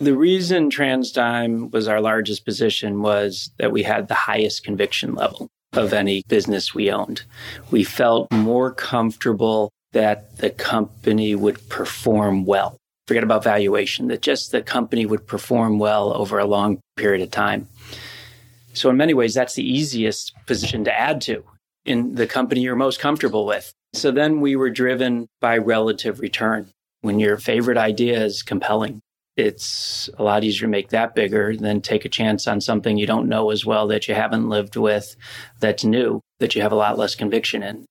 The reason TransDigm was our largest position was that we had the highest conviction level of any business we owned. We felt more comfortable that the company would perform well. Forget about valuation, that just the company would perform well over a long period of time. So, in many ways, that's the easiest position to add to in the company you're most comfortable with. So then we were driven by relative return. When your favorite idea is compelling, it's a lot easier to make that bigger than take a chance on something you don't know as well that you haven't lived with, that's new, that you have a lot less conviction in.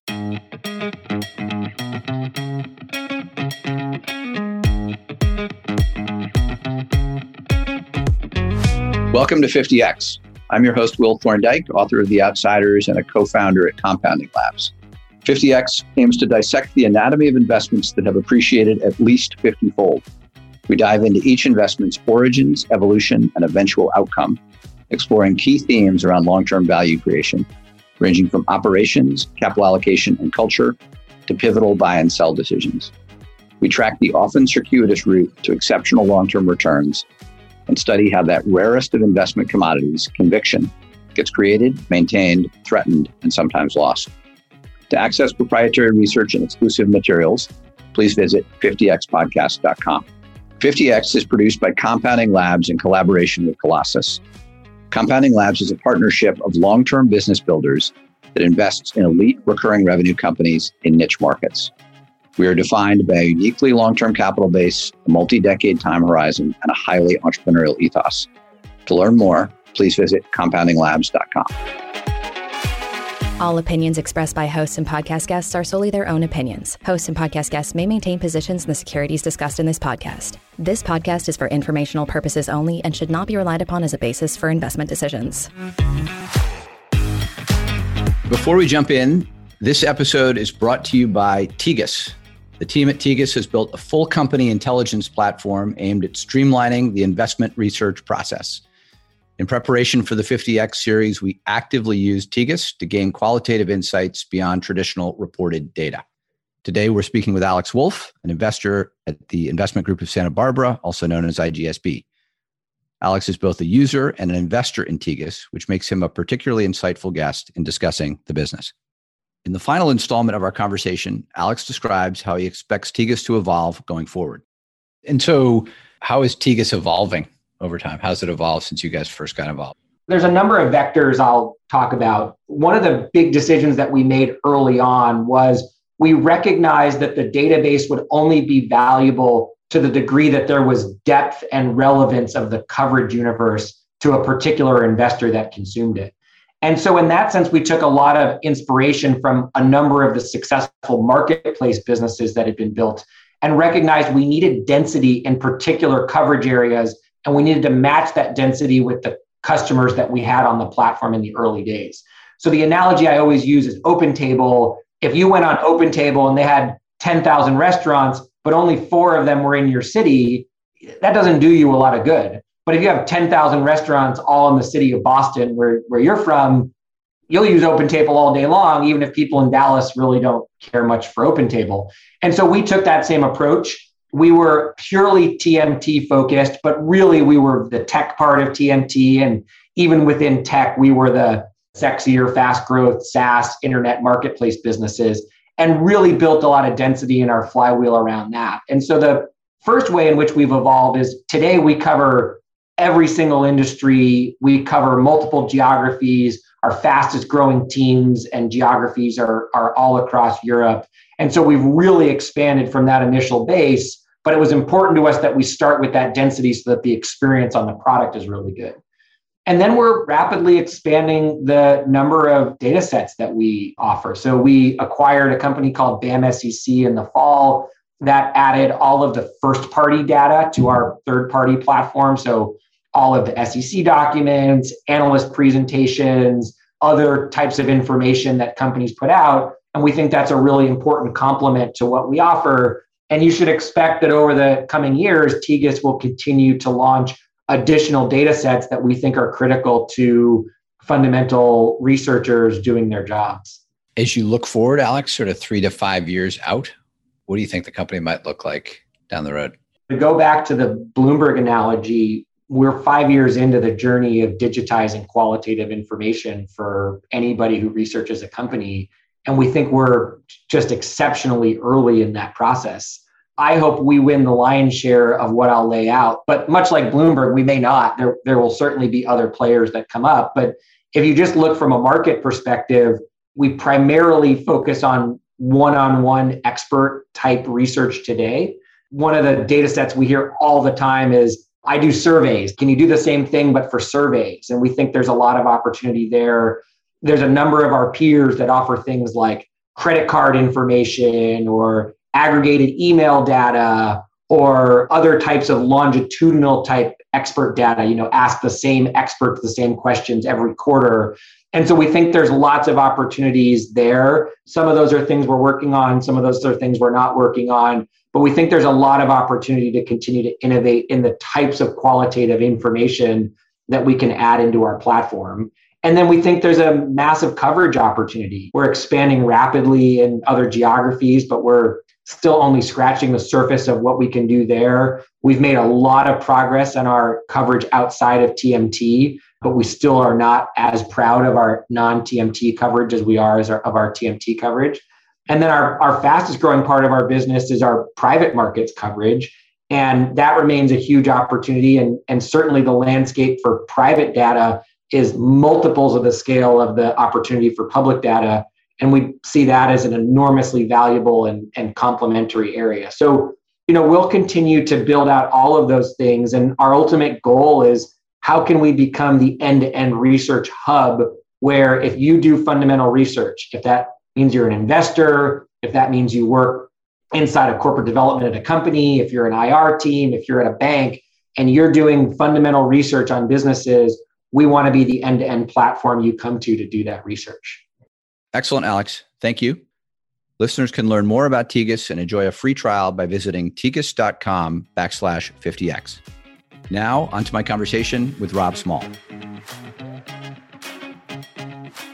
Welcome to 50X. I'm your host, Will Thorndike, author of The Outsiders and a co founder at Compounding Labs. 50X aims to dissect the anatomy of investments that have appreciated at least 50 fold. We dive into each investment's origins, evolution, and eventual outcome, exploring key themes around long term value creation, ranging from operations, capital allocation, and culture to pivotal buy and sell decisions. We track the often circuitous route to exceptional long term returns and study how that rarest of investment commodities, conviction, gets created, maintained, threatened, and sometimes lost. To access proprietary research and exclusive materials, please visit 50xpodcast.com. 50x is produced by Compounding Labs in collaboration with Colossus. Compounding Labs is a partnership of long term business builders that invests in elite recurring revenue companies in niche markets. We are defined by a uniquely long term capital base, a multi decade time horizon, and a highly entrepreneurial ethos. To learn more, please visit compoundinglabs.com. All opinions expressed by hosts and podcast guests are solely their own opinions. Hosts and podcast guests may maintain positions in the securities discussed in this podcast. This podcast is for informational purposes only and should not be relied upon as a basis for investment decisions. Before we jump in, this episode is brought to you by Tegus. The team at Tegus has built a full company intelligence platform aimed at streamlining the investment research process. In preparation for the 50X series, we actively use Tegus to gain qualitative insights beyond traditional reported data. Today, we're speaking with Alex Wolf, an investor at the Investment Group of Santa Barbara, also known as IGSB. Alex is both a user and an investor in Tegus, which makes him a particularly insightful guest in discussing the business. In the final installment of our conversation, Alex describes how he expects Tegus to evolve going forward. And so, how is Tegus evolving over time? How's it evolved since you guys first got involved? There's a number of vectors I'll talk about. One of the big decisions that we made early on was we recognized that the database would only be valuable to the degree that there was depth and relevance of the coverage universe to a particular investor that consumed it. And so, in that sense, we took a lot of inspiration from a number of the successful marketplace businesses that had been built and recognized we needed density in particular coverage areas. And we needed to match that density with the customers that we had on the platform in the early days. So, the analogy I always use is OpenTable. If you went on OpenTable and they had 10,000 restaurants, but only four of them were in your city, that doesn't do you a lot of good. But if you have 10,000 restaurants all in the city of Boston, where, where you're from, you'll use OpenTable all day long, even if people in Dallas really don't care much for OpenTable. And so we took that same approach. We were purely TMT focused, but really we were the tech part of TMT. And even within tech, we were the sexier, fast growth SaaS internet marketplace businesses and really built a lot of density in our flywheel around that. And so the first way in which we've evolved is today we cover every single industry. We cover multiple geographies. Our fastest growing teams and geographies are, are all across Europe. And so we've really expanded from that initial base. But it was important to us that we start with that density so that the experience on the product is really good. And then we're rapidly expanding the number of data sets that we offer. So we acquired a company called BamSEC in the fall that added all of the first party data to our third party platform. So all of the SEC documents, analyst presentations, other types of information that companies put out. And we think that's a really important complement to what we offer. And you should expect that over the coming years, Tegus will continue to launch additional data sets that we think are critical to fundamental researchers doing their jobs. As you look forward, Alex, sort of three to five years out, what do you think the company might look like down the road? To go back to the Bloomberg analogy, we're five years into the journey of digitizing qualitative information for anybody who researches a company. And we think we're just exceptionally early in that process. I hope we win the lion's share of what I'll lay out. But much like Bloomberg, we may not. There, there will certainly be other players that come up. But if you just look from a market perspective, we primarily focus on one on one expert type research today. One of the data sets we hear all the time is I do surveys. Can you do the same thing, but for surveys? And we think there's a lot of opportunity there. There's a number of our peers that offer things like credit card information or aggregated email data or other types of longitudinal type expert data, you know, ask the same experts the same questions every quarter. And so we think there's lots of opportunities there. Some of those are things we're working on, some of those are things we're not working on. But we think there's a lot of opportunity to continue to innovate in the types of qualitative information that we can add into our platform. And then we think there's a massive coverage opportunity. We're expanding rapidly in other geographies, but we're still only scratching the surface of what we can do there. We've made a lot of progress on our coverage outside of TMT, but we still are not as proud of our non TMT coverage as we are as our, of our TMT coverage. And then our, our fastest growing part of our business is our private markets coverage. And that remains a huge opportunity. And, and certainly the landscape for private data is multiples of the scale of the opportunity for public data. And we see that as an enormously valuable and, and complementary area. So, you know, we'll continue to build out all of those things. And our ultimate goal is how can we become the end to end research hub where if you do fundamental research, if that means you're an investor, if that means you work inside of corporate development at a company, if you're an IR team, if you're at a bank, and you're doing fundamental research on businesses, we want to be the end to end platform you come to to do that research. Excellent, Alex. Thank you. Listeners can learn more about Tegus and enjoy a free trial by visiting tegus.com backslash 50x. Now, onto my conversation with Rob Small.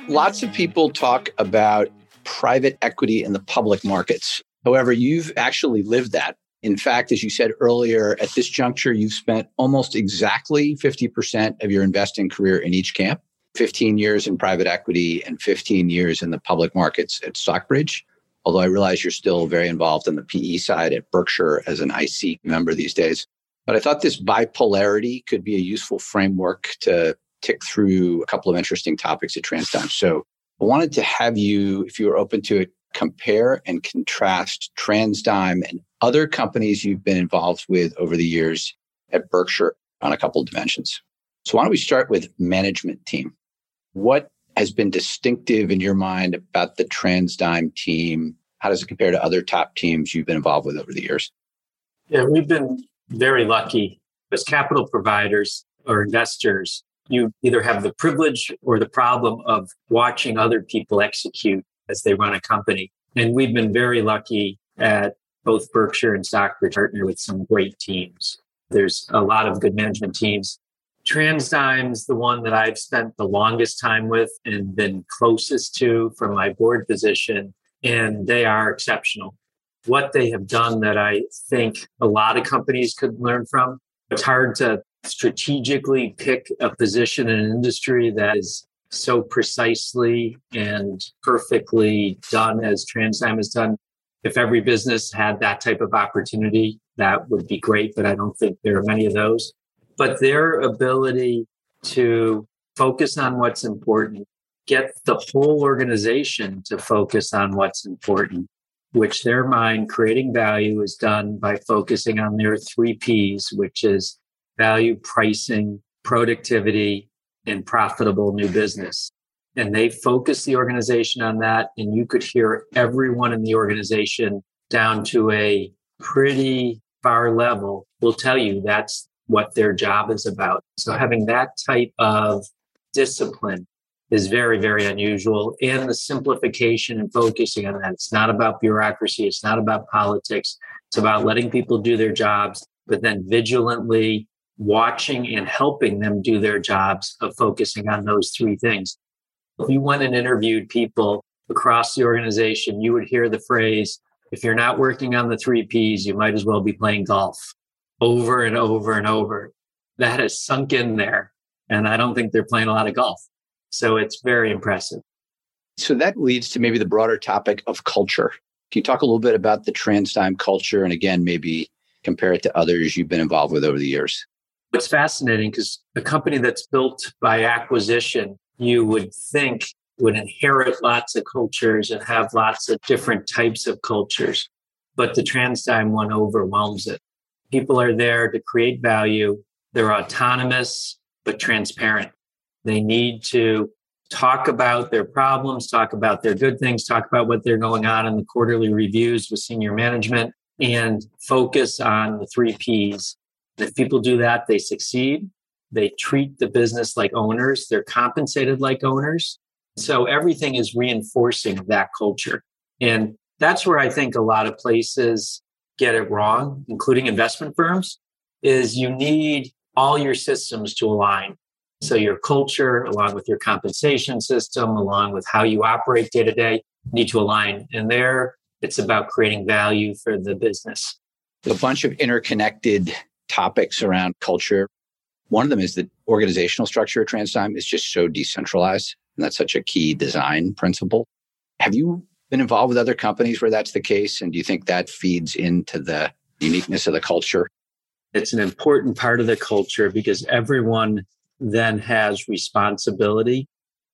Lots of people talk about private equity in the public markets. However, you've actually lived that. In fact, as you said earlier, at this juncture, you've spent almost exactly 50% of your investing career in each camp 15 years in private equity and 15 years in the public markets at Stockbridge. Although I realize you're still very involved in the PE side at Berkshire as an IC member these days. But I thought this bipolarity could be a useful framework to tick through a couple of interesting topics at TransDigm. So I wanted to have you, if you were open to it, compare and contrast TransDigm and other companies you've been involved with over the years at Berkshire on a couple of dimensions. So why don't we start with management team? What has been distinctive in your mind about the TransDigm team? How does it compare to other top teams you've been involved with over the years? Yeah, we've been very lucky as capital providers or investors you either have the privilege or the problem of watching other people execute as they run a company. And we've been very lucky at both Berkshire and Stockbridge partner with some great teams. There's a lot of good management teams. TransDigm's the one that I've spent the longest time with and been closest to from my board position, and they are exceptional. What they have done that I think a lot of companies could learn from. It's hard to strategically pick a position in an industry that is so precisely and perfectly done as TransDigm has done. If every business had that type of opportunity, that would be great, but I don't think there are many of those. But their ability to focus on what's important, get the whole organization to focus on what's important, which their mind creating value is done by focusing on their three P's, which is value pricing, productivity, and profitable new business. And they focus the organization on that. And you could hear everyone in the organization down to a pretty far level will tell you that's what their job is about. So having that type of discipline is very, very unusual. And the simplification and focusing on that. It's not about bureaucracy. It's not about politics. It's about letting people do their jobs, but then vigilantly watching and helping them do their jobs of focusing on those three things. If you went and interviewed people across the organization, you would hear the phrase, if you're not working on the three P's, you might as well be playing golf. over and over and over. That has sunk in there. And I don't think they're playing a lot of golf. So it's very impressive. So that leads to maybe the broader topic of culture. Can you talk a little bit about the TransDigm culture and again, maybe compare it to others you've been involved with over the years? It's fascinating because a company that's built by acquisition, you would think would inherit lots of cultures and have lots of different types of cultures. But the TransDigm one overwhelms it. People are there to create value. They're autonomous, but transparent. They need to talk about their problems, talk about their good things, talk about what they're going on in the quarterly reviews with senior management, and focus on the three P's. If people do that, they succeed. They treat the business like owners. They're compensated like owners. So everything is reinforcing that culture. And that's where I think a lot of places get it wrong, including investment firms, is you need all your systems to align. So your culture, along with your compensation system, along with how you operate day to day, need to align. And there, it's about creating value for the business. A bunch of interconnected topics around culture. One of them is the organizational structure of TransDigm is just so decentralized. And that's such a key design principle. Have you been involved with other companies where that's the case? And do you think that feeds into the uniqueness of the culture? It's an important part of the culture because everyone then has responsibility.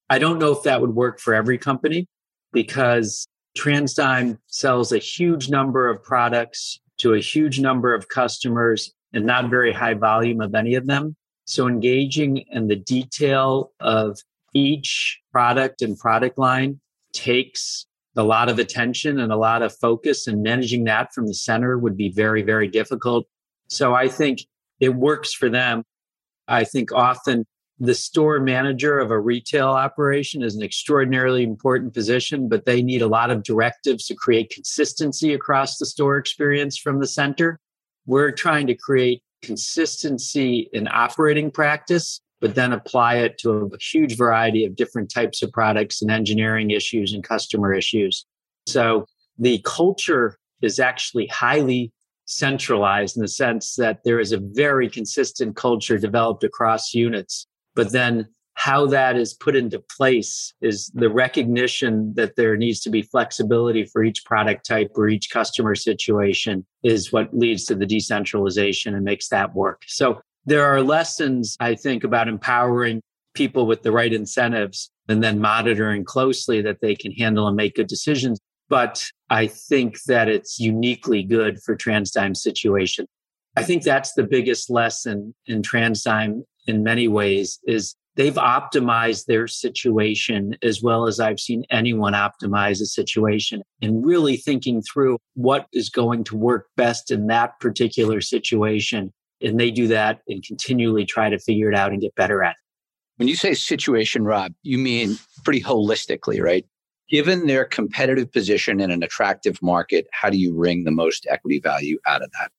I don't know if that would work for every company because TransDigm sells a huge number of products to a huge number of customers and not very high volume of any of them. So engaging in the detail of each product and product line takes a lot of attention and a lot of focus and managing that from the center would be very, very difficult. So I think it works for them. I think often the store manager of a retail operation is an extraordinarily important position, but they need a lot of directives to create consistency across the store experience from the center. We're trying to create consistency in operating practice but then apply it to a huge variety of different types of products and engineering issues and customer issues. So the culture is actually highly centralized in the sense that there is a very consistent culture developed across units. But then how that is put into place is the mm-hmm. recognition that there needs to be flexibility for each product type or each customer situation is what leads to the decentralization and makes that work. So there are lessons, I think, about empowering people with the right incentives and then monitoring closely that they can handle and make good decisions. But I think that it's uniquely good for TransDigm situation. I think that's the biggest lesson in TransDigm in many ways is they've optimized their situation as well as I've seen anyone optimize a situation and really thinking through what is going to work best in that particular situation and they do that and continually try to figure it out and get better at it. When you say situation, Rob, you mean pretty holistically, right? Given their competitive position in an attractive market, how do you wring the most equity value out of that?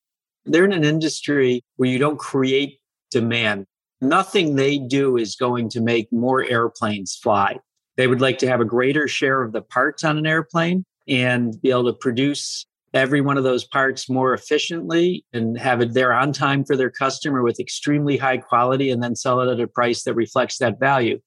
They're in an industry where you don't create demand. Nothing they do is going to make more airplanes fly. They would like to have a greater share of the parts on an airplane and be able to produce every one of those parts more efficiently and have it there on time for their customer with extremely high quality and then sell it at a price that reflects that value.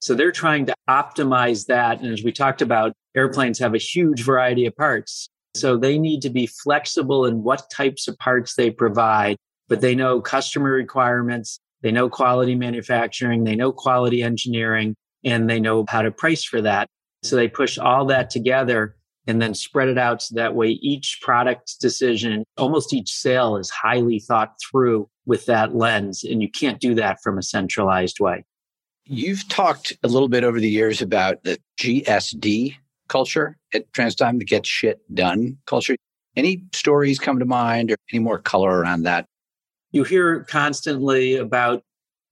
So they're trying to optimize that. And as we talked about, airplanes have a huge variety of parts. So they need to be flexible in what types of parts they provide, but they know customer requirements, they know quality manufacturing, they know quality engineering, and they know how to price for that. So they push all that together and then spread it out so that way each product decision, almost each sale is highly thought through with that lens. And you can't do that from a centralized way. You've talked a little bit over the years about the GSD culture at TransDigm, the get shit done culture. Any stories come to mind or any more color around that? You hear constantly about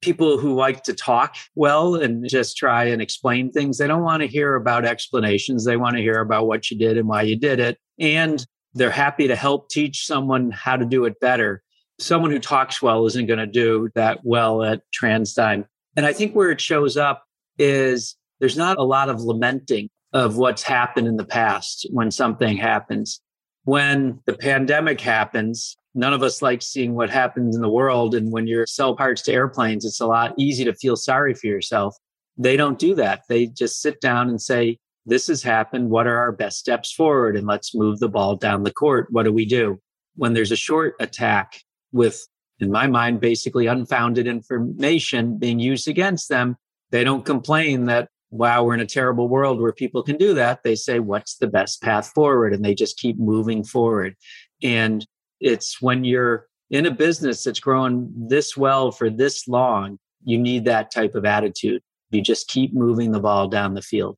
people who like to talk well and just try and explain things. They don't want to hear about explanations. They want to hear about what you did and why you did it. And they're happy to help teach someone how to do it better. Someone who talks well isn't going to do that well at TransDigm. And I think where it shows up is there's not a lot of lamenting of what's happened in the past when something happens. When the pandemic happens, none of us like seeing what happens in the world. And when you sell parts to airplanes, it's a lot easy to feel sorry for yourself. They don't do that. They just sit down and say, this has happened. What are our best steps forward? And let's move the ball down the court. What do we do? When there's a short attack with, in my mind, basically unfounded information being used against them, they don't complain that, wow, we're in a terrible world where people can do that. They say, what's the best path forward? And they just keep moving forward. And it's when you're in a business that's growing this well for this long, you need that type of attitude. You just keep moving the ball down the field.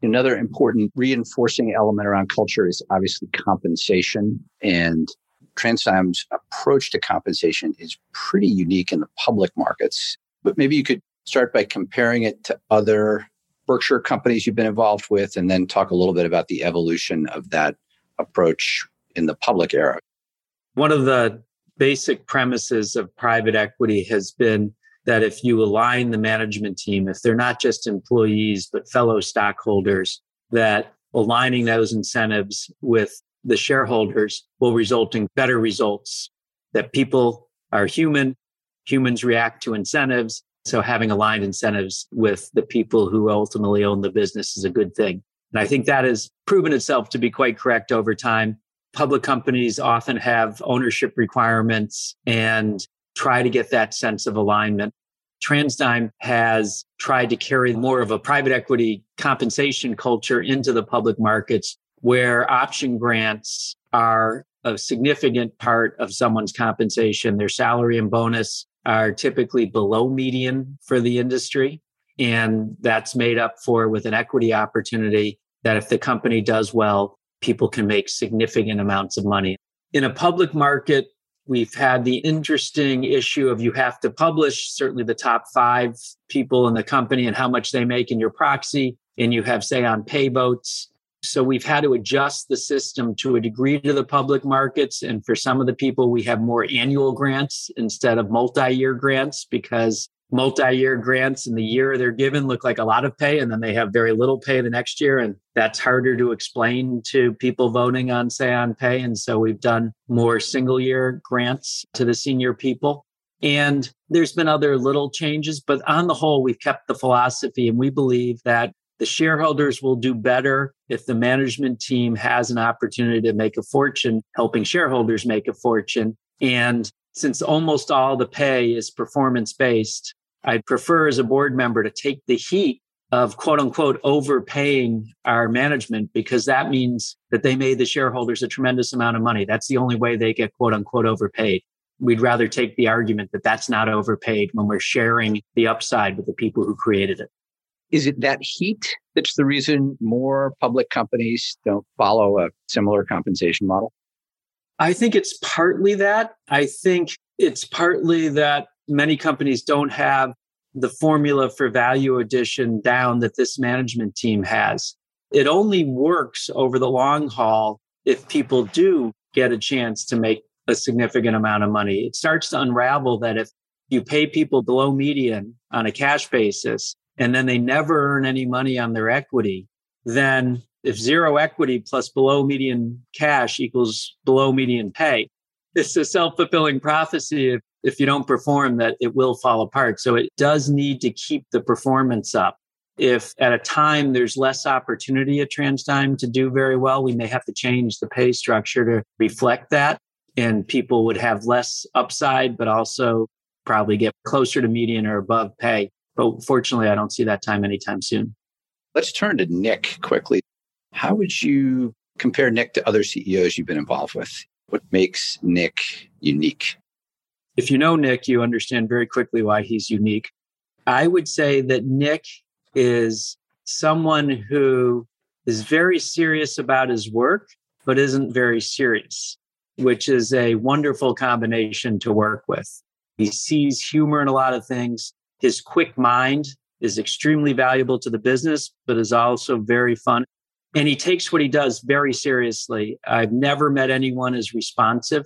Another important reinforcing element around culture is obviously compensation. And TransDigm's approach to compensation is pretty unique in the public markets. But maybe you could start by comparing it to other Berkshire companies you've been involved with, and then talk a little bit about the evolution of that approach in the public era. One of the basic premises of private equity has been that if you align the management team, if they're not just employees, but fellow stockholders, that aligning those incentives with the shareholders will result in better results. That people are human, humans react to incentives. So having aligned incentives with the people who ultimately own the business is a good thing. And I think that has proven itself to be quite correct over time. Public companies often have ownership requirements and try to get that sense of alignment. TransDigm has tried to carry more of a private equity compensation culture into the public markets where option grants are a significant part of someone's compensation. Their salary and bonus are typically below median for the industry. And that's made up for with an equity opportunity that if the company does well, people can make significant amounts of money. In a public market, We've had the interesting issue of you have to publish certainly the top five people in the company and how much they make in your proxy. And you have, say, on pay votes. So we've had to adjust the system to a degree to the public markets. And for some of the people, we have more annual grants instead of multi year grants because multi-year grants in the year they're given look like a lot of pay and then they have very little pay the next year. And that's harder to explain to people voting on say on pay. And so we've done more single year grants to the senior people. And there's been other little changes but on the whole we've kept the philosophy and we believe that the shareholders will do better if the management team has an opportunity to make a fortune helping shareholders make a fortune and since almost all the pay is performance based, I'd prefer as a board member to take the heat of quote unquote overpaying our management because that means that they made the shareholders a tremendous amount of money. That's the only way they get quote unquote overpaid. We'd rather take the argument that that's not overpaid when we're sharing the upside with the people who created it. Is it that heat that's the reason more public companies don't follow a similar compensation model? I think it's partly that. I think it's partly that many companies don't have the formula for value addition down that this management team has. It only works over the long haul if people do get a chance to make a significant amount of money. It starts to unravel that if you pay people below median on a cash basis and then they never earn any money on their equity, then if zero equity plus below median cash equals below median pay, it's a self fulfilling prophecy. If, if you don't perform, that it will fall apart. So it does need to keep the performance up. If at a time there's less opportunity at TransDigm to do very well, we may have to change the pay structure to reflect that. And people would have less upside, but also probably get closer to median or above pay. But fortunately, I don't see that time anytime soon. Let's turn to Nick quickly. How would you compare Nick to other CEOs you've been involved with? What makes Nick unique? If you know Nick, you understand very quickly why he's unique. I would say that Nick is someone who is very serious about his work, but isn't very serious, which is a wonderful combination to work with. He sees humor in a lot of things. His quick mind is extremely valuable to the business, but is also very fun and he takes what he does very seriously. I've never met anyone as responsive.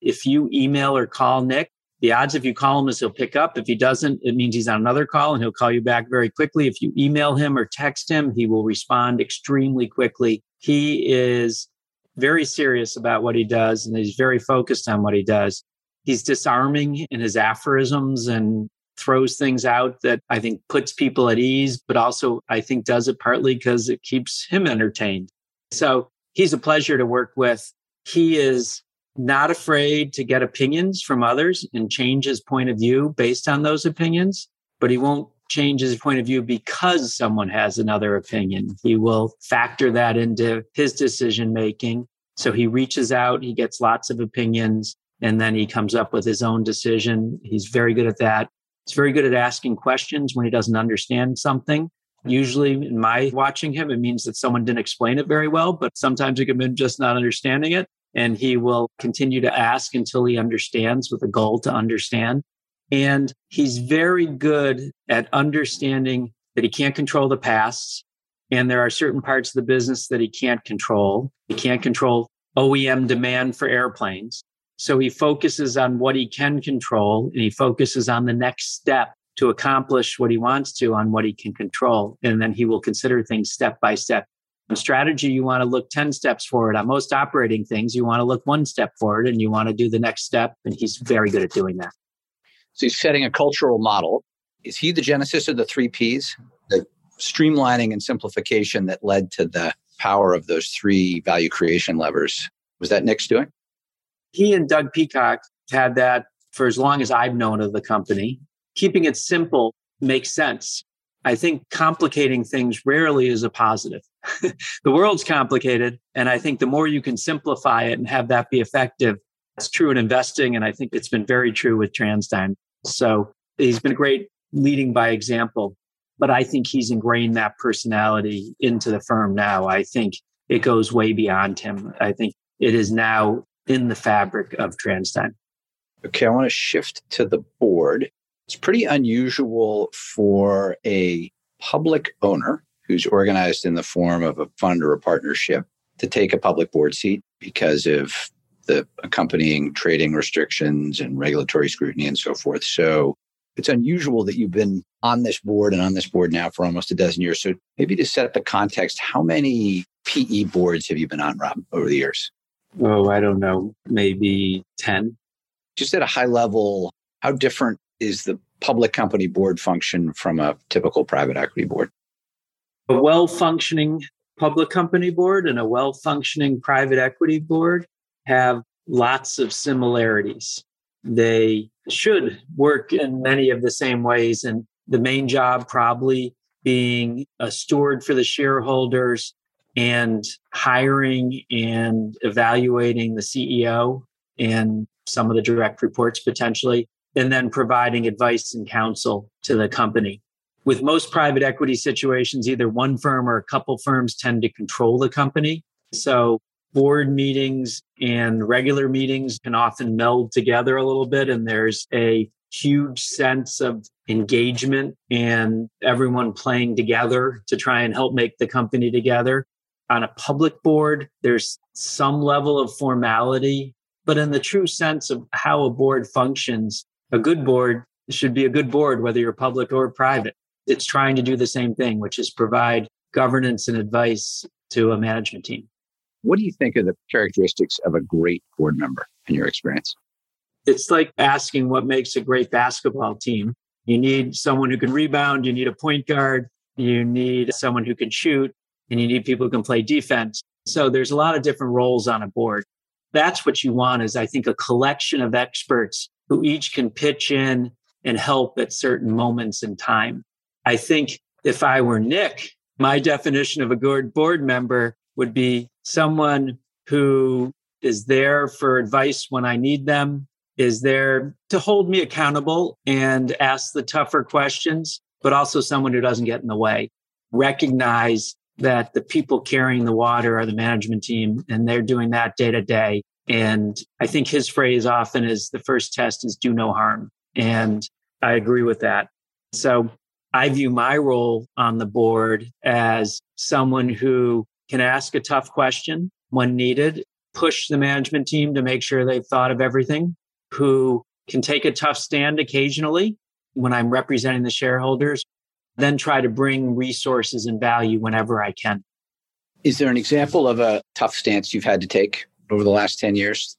If you email or call Nick, the odds if you call him is he'll pick up. If he doesn't, it means he's on another call and he'll call you back very quickly. If you email him or text him, he will respond extremely quickly. He is very serious about what he does and he's very focused on what he does. He's disarming in his aphorisms and throws things out that I think puts people at ease, but also I think does it partly because it keeps him entertained. So he's a pleasure to work with. He is not afraid to get opinions from others and change his point of view based on those opinions, but he won't change his point of view because someone has another opinion. He will factor that into his decision making. So he reaches out, he gets lots of opinions, and then he comes up with his own decision. He's very good at that. He's very good at asking questions when he doesn't understand something. Usually, in my watching him, it means that someone didn't explain it very well, but sometimes it can be just not understanding it. And he will continue to ask until he understands with a goal to understand. And he's very good at understanding that he can't control the past. And there are certain parts of the business that he can't control. He can't control OEM demand for airplanes. So he focuses on what he can control and he focuses on the next step to accomplish what he wants to on what he can control. And then he will consider things step by step. In strategy, you want to look 10 steps forward. On most operating things, you want to look one step forward and you want to do the next step. And he's very good at doing that. So he's setting a cultural model. Is he the genesis of the three Ps? The streamlining and simplification that led to the power of those three value creation levers. Was that Nick's doing? He and Doug Peacock had that for as long as I've known of the company keeping it simple makes sense. I think complicating things rarely is a positive. the world's complicated. And I think the more you can simplify it and have that be effective, it's true in investing. And I think it's been very true with TransDigm. So he's been a great leading by example. But I think he's ingrained that personality into the firm now. I think it goes way beyond him. I think it is now in the fabric of TransDigm. Okay, I want to shift to the board. It's pretty unusual for a public owner who's organized in the form of a fund or a partnership to take a public board seat because of the accompanying trading restrictions and regulatory scrutiny and so forth. So it's unusual that you've been on this board and on this board now for almost a dozen years. So maybe to set up the context, how many PE boards have you been on, Rob, over the years? Oh, I don't know, maybe 10. Just at a high level, how different is the public company board function from a typical private equity board? A well functioning public company board and a well functioning private equity board have lots of similarities. They should work in many of the same ways. And the main job probably being a steward for the shareholders and hiring and evaluating the CEO and some of the direct reports potentially and then providing advice and counsel to the company. With most private equity situations, either one firm or a couple firms tend to control the company. So board meetings and regular meetings can often meld together a little bit, and there's a huge sense of engagement and everyone playing together to try and help make the company together. On a public board, there's some level of formality, but in the true sense of how a board functions, a good board should be a good board, whether you're public or private. It's trying to do the same thing, which is provide governance and advice to a management team. What do you think are the characteristics of a great board member in your experience? It's like asking what makes a great basketball team. You need someone who can rebound, you need a point guard, you need someone who can shoot, and you need people who can play defense. So there's a lot of different roles on a board. That's what you want is I think a collection of experts who each can pitch in and help at certain moments in time. I think if I were Nick, my definition of a good board member would be someone who is there for advice when I need them, is there to hold me accountable and ask the tougher questions, but also someone who doesn't get in the way. Recognize that the people carrying the water are the management team and they're doing that day to day and I think his phrase often is the first test is do no harm. And I agree with that. So I view my role on the board as someone who can ask a tough question when needed, push the management team to make sure they've thought of everything, who can take a tough stand occasionally when I'm representing the shareholders, then try to bring resources and value whenever I can. Is there an example of a tough stance you've had to take over the last 10 years?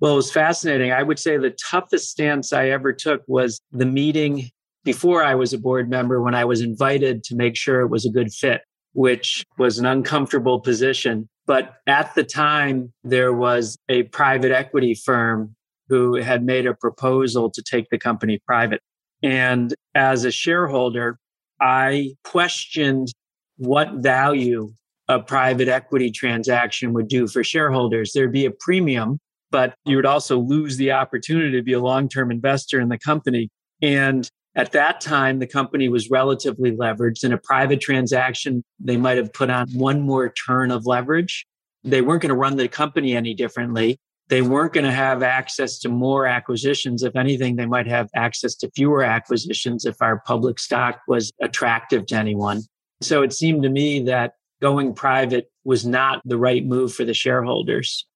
Well, it was fascinating. I would say the toughest stance I ever took was the meeting before I was a board member when I was invited to make sure it was a good fit, which was an uncomfortable position. But at the time, there was a private equity firm who had made a proposal to take the company private. And as a shareholder, I questioned what value a private equity transaction would do for shareholders. There'd be a premium, but you would also lose the opportunity to be a long term investor in the company. And at that time, the company was relatively leveraged. In a private transaction, they might have put on one more turn of leverage. They weren't going to run the company any differently. They weren't going to have access to more acquisitions. If anything, they might have access to fewer acquisitions if our public stock was attractive to anyone. So it seemed to me that going private was not the right move for the shareholders.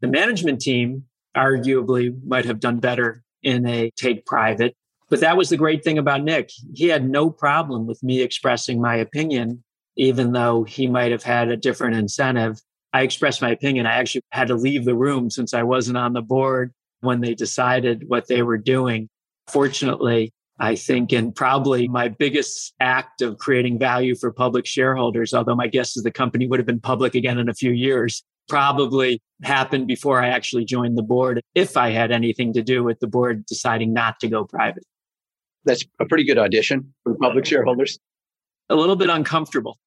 The management team arguably might have done better in a take private. But that was the great thing about Nick. He had no problem with me expressing my opinion, even though he might have had a different incentive. I expressed my opinion. I actually had to leave the room since I wasn't on the board when they decided what they were doing. Fortunately, I think, and probably my biggest act of creating value for public shareholders, although my guess is the company would have been public again in a few years, probably happened before I actually joined the board, if I had anything to do with the board deciding not to go private. That's a pretty good audition for public shareholders. A little bit uncomfortable.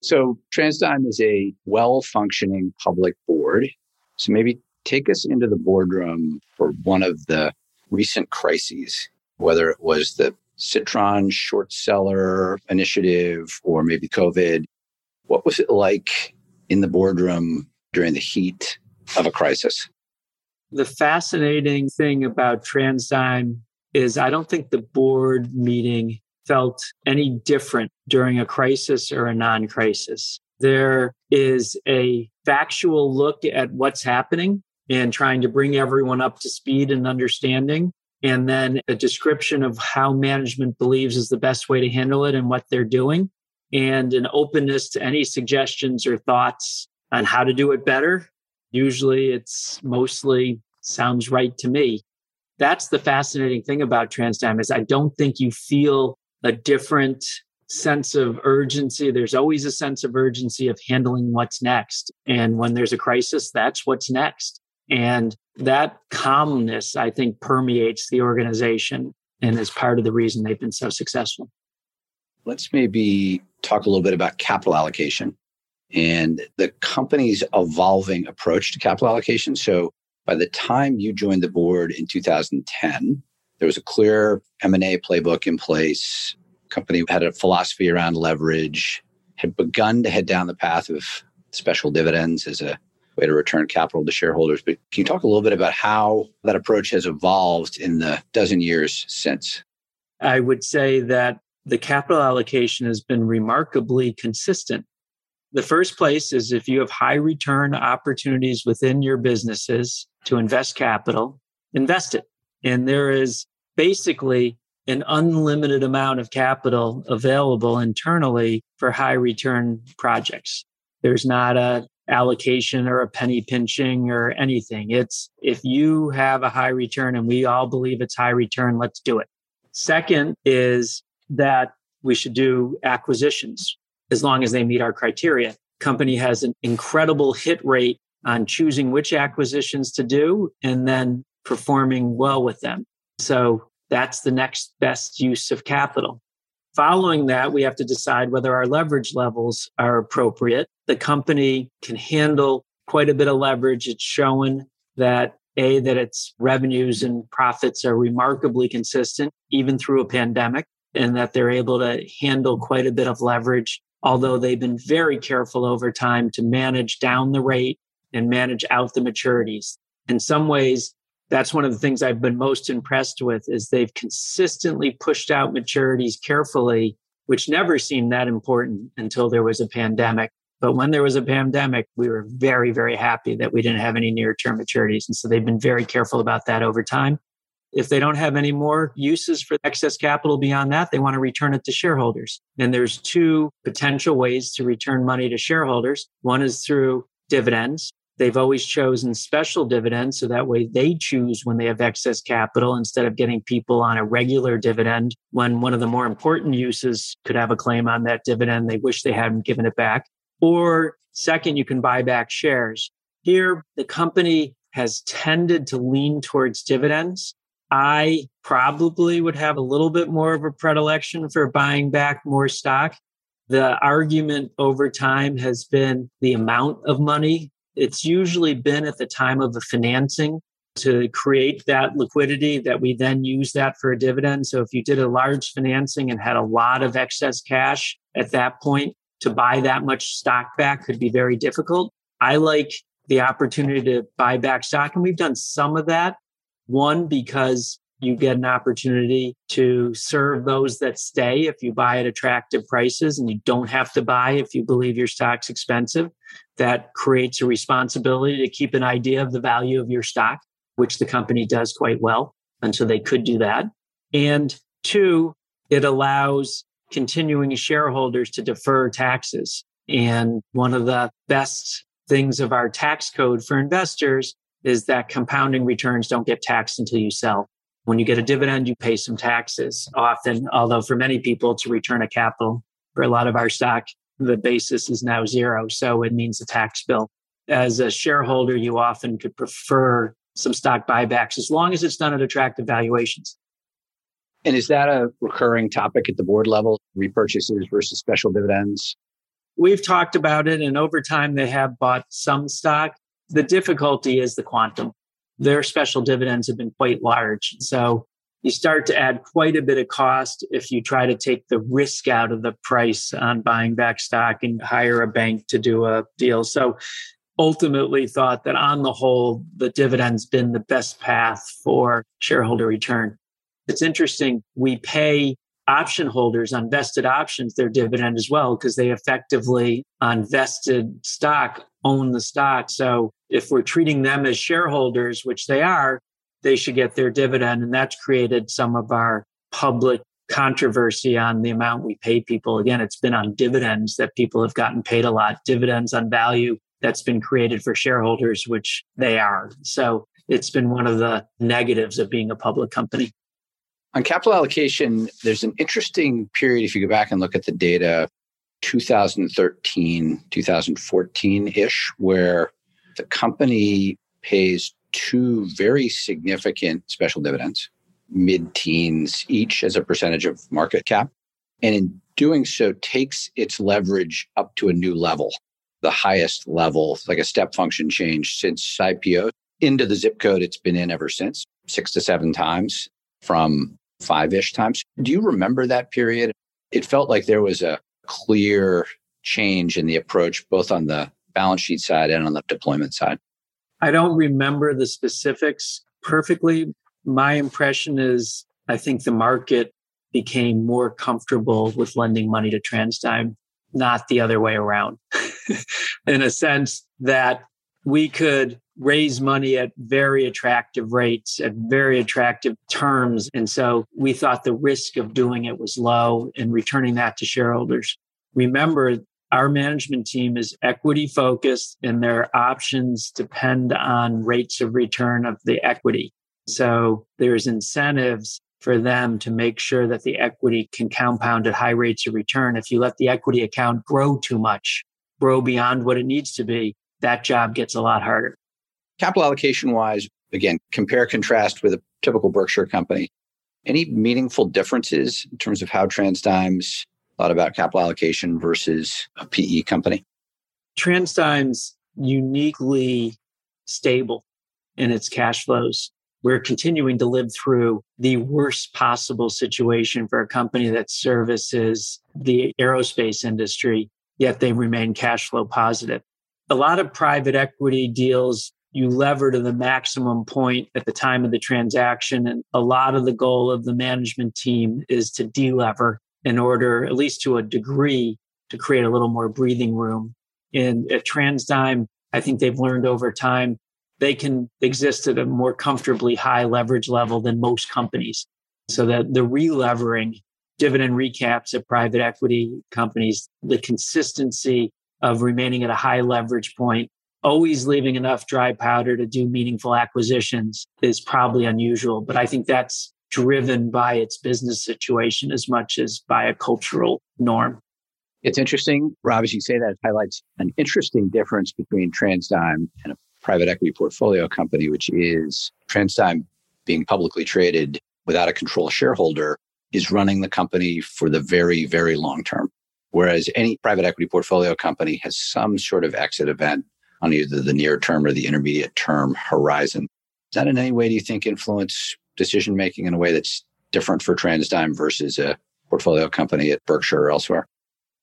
So TransDigm is a well functioning public board. So maybe take us into the boardroom for one of the recent crises, whether it was the Citron short seller initiative or maybe COVID. What was it like in the boardroom during the heat of a crisis? The fascinating thing about TransDigm is I don't think the board meeting felt any different during a crisis or a non crisis. There is a factual look at what's happening and trying to bring everyone up to speed and understanding. And then a description of how management believes is the best way to handle it and what they're doing, and an openness to any suggestions or thoughts on how to do it better. Usually it's mostly sounds right to me. That's the fascinating thing about TransDigm is I don't think you feel a different sense of urgency. There's always a sense of urgency of handling what's next. And when there's a crisis, that's what's next. And that calmness, I think, permeates the organization and is part of the reason they've been so successful. Let's maybe talk a little bit about capital allocation and the company's evolving approach to capital allocation. So by the time you joined the board in 2010, there was a clear M&A playbook in place. Company had a philosophy around leverage, had begun to head down the path of special dividends as a way to return capital to shareholders. But can you talk a little bit about how that approach has evolved in the dozen years since? I would say that the capital allocation has been remarkably consistent. The first place is if you have high return opportunities within your businesses to invest capital, invest it. And there is basically an unlimited amount of capital available internally for high return projects. There's not a allocation or a penny pinching or anything. It's if you have a high return and we all believe it's high return, let's do it. Second is that we should do acquisitions as long as they meet our criteria. Company has an incredible hit rate on choosing which acquisitions to do and then performing well with them. So that's the next best use of capital. Following that, we have to decide whether our leverage levels are appropriate. The company can handle quite a bit of leverage. It's shown that A, that its revenues and profits are remarkably consistent, even through a pandemic, and that they're able to handle quite a bit of leverage, although they've been very careful over time to manage down the rate and manage out the maturities. In some ways, that's one of the things I've been most impressed with is they've consistently pushed out maturities carefully, which never seemed that important until there was a pandemic. But when there was a pandemic, we were very, very happy that we didn't have any near term maturities. And so they've been very careful about that over time. If they don't have any more uses for excess capital beyond that, they want to return it to shareholders. And there's two potential ways to return money to shareholders. One is through dividends. They've always chosen special dividends. So that way they choose when they have excess capital instead of getting people on a regular dividend when one of the more important uses could have a claim on that dividend. They wish they hadn't given it back. Or second, you can buy back shares. Here, the company has tended to lean towards dividends. I probably would have a little bit more of a predilection for buying back more stock. The argument over time has been the amount of money. It's usually been at the time of the financing to create that liquidity that we then use that for a dividend. So if you did a large financing and had a lot of excess cash at that point, to buy that much stock back could be very difficult. I like the opportunity to buy back stock. And we've done some of that. One, because you get an opportunity to serve those that stay if you buy at attractive prices and you don't have to buy if you believe your stock's expensive. That creates a responsibility to keep an idea of the value of your stock, which the company does quite well. And so they could do that. And two, it allows continuing shareholders to defer taxes. And one of the best things of our tax code for investors is that compounding returns don't get taxed until you sell. When you get a dividend, you pay some taxes often, although for many people, it's a return of capital. For a lot of our stock, the basis is now zero. So it means a tax bill. As a shareholder, you often could prefer some stock buybacks as long as it's done at attractive valuations. And is that a recurring topic at the board level, repurchases versus special dividends? We've talked about it, and over time, they have bought some stock. The difficulty is the quantum. Their special dividends have been quite large. So you start to add quite a bit of cost if you try to take the risk out of the price on buying back stock and hire a bank to do a deal. So ultimately thought that on the whole, the dividend's been the best path for shareholder return. It's interesting. We pay option holders on vested options their dividend as well because they effectively on vested stock own the stock. So if we're treating them as shareholders, which they are, they should get their dividend. And that's created some of our public controversy on the amount we pay people. Again, it's been on dividends that people have gotten paid a lot, dividends on value that's been created for shareholders, which they are. So it's been one of the negatives of being a public company. On capital allocation, there's an interesting period if you go back and look at the data 2013, 2014 ish, where the company pays two very significant special dividends, mid teens each as a percentage of market cap. And in doing so, takes its leverage up to a new level, the highest level, like a step function change since IPO into the zip code it's been in ever since, six to seven times from five ish times. Do you remember that period? It felt like there was a clear change in the approach, both on the balance sheet side and on the deployment side. I don't remember the specifics perfectly. My impression is I think the market became more comfortable with lending money to TransDigm, not the other way around. in a sense that we could raise money at very attractive rates, at very attractive terms. And so we thought the risk of doing it was low and returning that to shareholders. Remember, our management team is equity focused and their options depend on rates of return of the equity. So there's incentives for them to make sure that the equity can compound at high rates of return. If you let the equity account grow too much, grow beyond what it needs to be, that job gets a lot harder. Capital allocation wise, again, compare contrast with a typical Berkshire company. Any meaningful differences in terms of how TransDigm's thought about capital allocation versus a PE company? TransDigm's uniquely stable in its cash flows. We're continuing to live through the worst possible situation for a company that services the aerospace industry, yet they remain cash flow positive. A lot of private equity deals you lever to the maximum point at the time of the transaction. And a lot of the goal of the management team is to delever in order, at least to a degree, to create a little more breathing room. And at TransDigm, I think they've learned over time they can exist at a more comfortably high leverage level than most companies. So that the relevering dividend recaps at private equity companies, the consistency of remaining at a high leverage point, always leaving enough dry powder to do meaningful acquisitions is probably unusual. But I think that's driven by its business situation as much as by a cultural norm. It's interesting, Rob, as you say that, it highlights an interesting difference between TransDigm and a private equity portfolio company, which is TransDigm being publicly traded without a control shareholder is running the company for the very, very long term. Whereas any private equity portfolio company has some sort of exit event on either the near term or the intermediate term horizon. Does that in any way, do you think, influence decision making in a way that's different for TransDigm versus a portfolio company at Berkshire or elsewhere?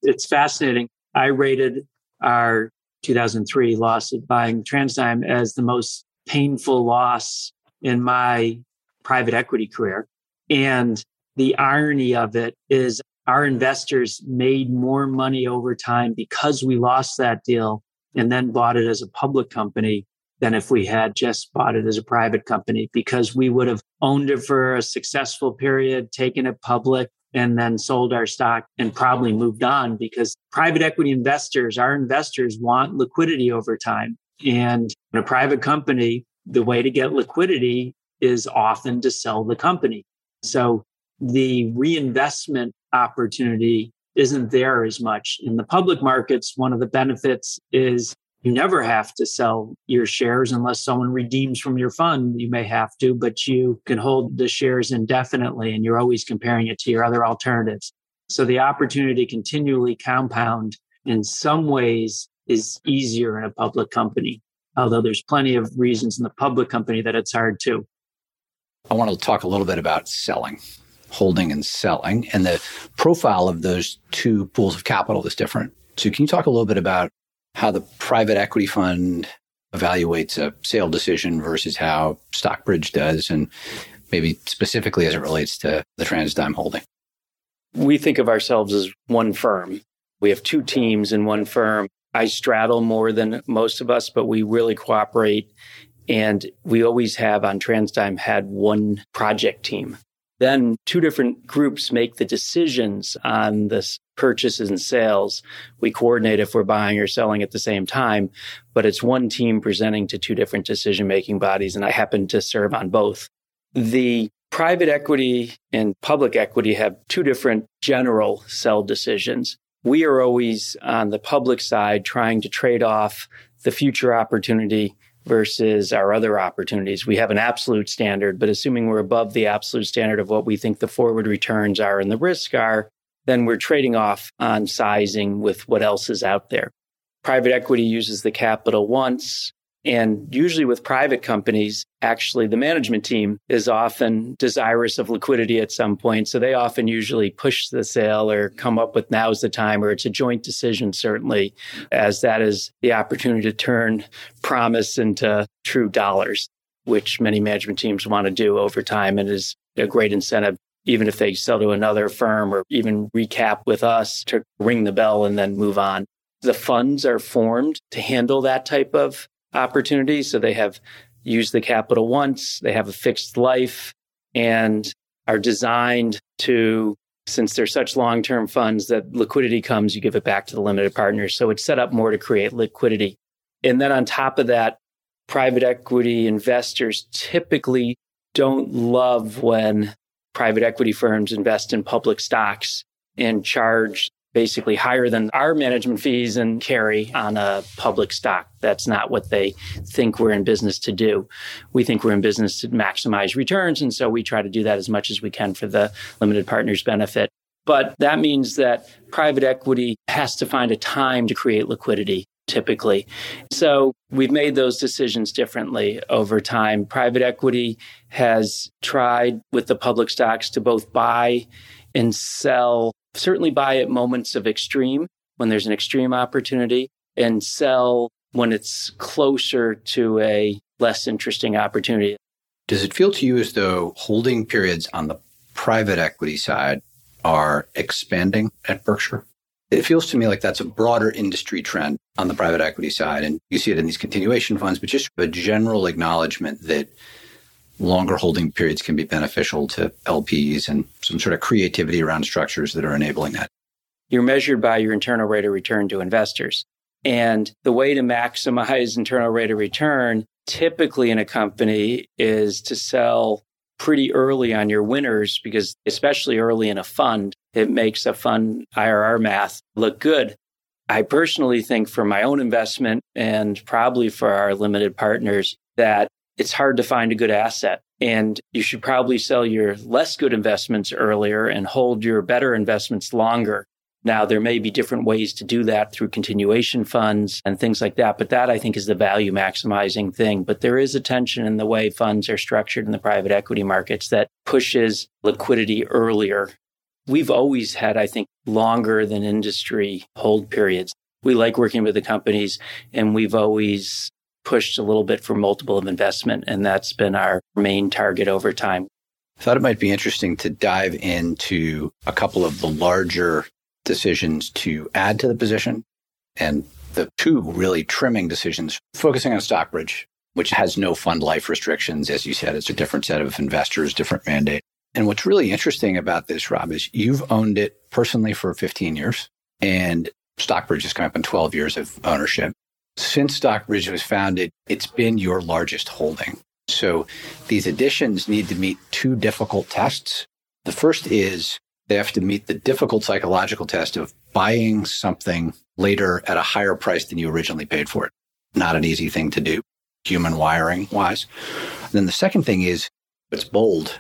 It's fascinating. I rated our 2003 loss of buying TransDigm as the most painful loss in my private equity career. And the irony of it is our investors made more money over time because we lost that deal and then bought it as a public company than if we had just bought it as a private company because we would have owned it for a successful period, taken it public, and then sold our stock and probably moved on because private equity investors, our investors want liquidity over time. And in a private company, the way to get liquidity is often to sell the company. So the reinvestment opportunity isn't there as much. In the public markets, one of the benefits is you never have to sell your shares unless someone redeems from your fund. You may have to, but you can hold the shares indefinitely and you're always comparing it to your other alternatives. So the opportunity continually compound in some ways is easier in a public company, although there's plenty of reasons in the public company that it's hard too. I want to talk a little bit about selling holding and selling. And the profile of those two pools of capital is different. So, can you talk a little bit about how the private equity fund evaluates a sale decision versus how Stockbridge does, and maybe specifically as it relates to the TransDigm holding? We think of ourselves as one firm. We have two teams in one firm. I straddle more than most of us, but we really cooperate. And we always have on TransDigm had one project team. Then two different groups make the decisions on this purchases and sales. We coordinate if we're buying or selling at the same time, but it's one team presenting to two different decision making bodies. And I happen to serve on both. The private equity and public equity have two different general sell decisions. We are always on the public side trying to trade off the future opportunity versus our other opportunities. We have an absolute standard, but assuming we're above the absolute standard of what we think the forward returns are and the risk are, then we're trading off on sizing with what else is out there. Private equity uses the capital once. And usually with private companies, actually the management team is often desirous of liquidity at some point. So they often usually push the sale or come up with now's the time, or it's a joint decision, certainly, as that is the opportunity to turn promise into true dollars, which many management teams want to do over time and is a great incentive even if they sell to another firm or even recap with us to ring the bell and then move on. The funds are formed to handle that type of opportunity. So they have used the capital once, they have a fixed life and are designed to, since they're such long term funds that liquidity comes, you give it back to the limited partners. So it's set up more to create liquidity. And then on top of that, private equity investors typically don't love when private equity firms invest in public stocks and charge basically higher than our management fees and carry on a public stock. That's not what they think we're in business to do. We think we're in business to maximize returns. And so we try to do that as much as we can for the limited partners benefit. But that means that private equity has to find a time to create liquidity typically. So we've made those decisions differently over time. Private equity has tried with the public stocks to both buy and sell, certainly buy at moments of extreme when there's an extreme opportunity and sell when it's closer to a less interesting opportunity. Does it feel to you as though holding periods on the private equity side are expanding at Berkshire? It feels to me like that's a broader industry trend on the private equity side. And you see it in these continuation funds, but just a general acknowledgement that longer holding periods can be beneficial to LPs and some sort of creativity around structures that are enabling that. You're measured by your internal rate of return to investors. And the way to maximize internal rate of return typically in a company is to sell pretty early on your winners because especially early in a fund, it makes a fund IRR math look good. I personally think for my own investment and probably for our limited partners that it's hard to find a good asset. And you should probably sell your less good investments earlier and hold your better investments longer. Now, there may be different ways to do that through continuation funds and things like that, but that I think is the value maximizing thing. But there is a tension in the way funds are structured in the private equity markets that pushes liquidity earlier We've always had, I think, longer than industry hold periods. We like working with the companies and we've always pushed a little bit for multiple of investment. And that's been our main target over time. I thought it might be interesting to dive into a couple of the larger decisions to add to the position and the two really trimming decisions, focusing on Stockbridge, which has no fund life restrictions. As you said, it's a different set of investors, different mandate. And what's really interesting about this, Rob, is you've owned it personally for 15 years and Stockbridge has come up in 12 years of ownership. Since Stockbridge was founded, it's been your largest holding. So these additions need to meet two difficult tests. The first is they have to meet the difficult psychological test of buying something later at a higher price than you originally paid for it. Not an easy thing to do, human wiring wise. Then the second thing is it's bold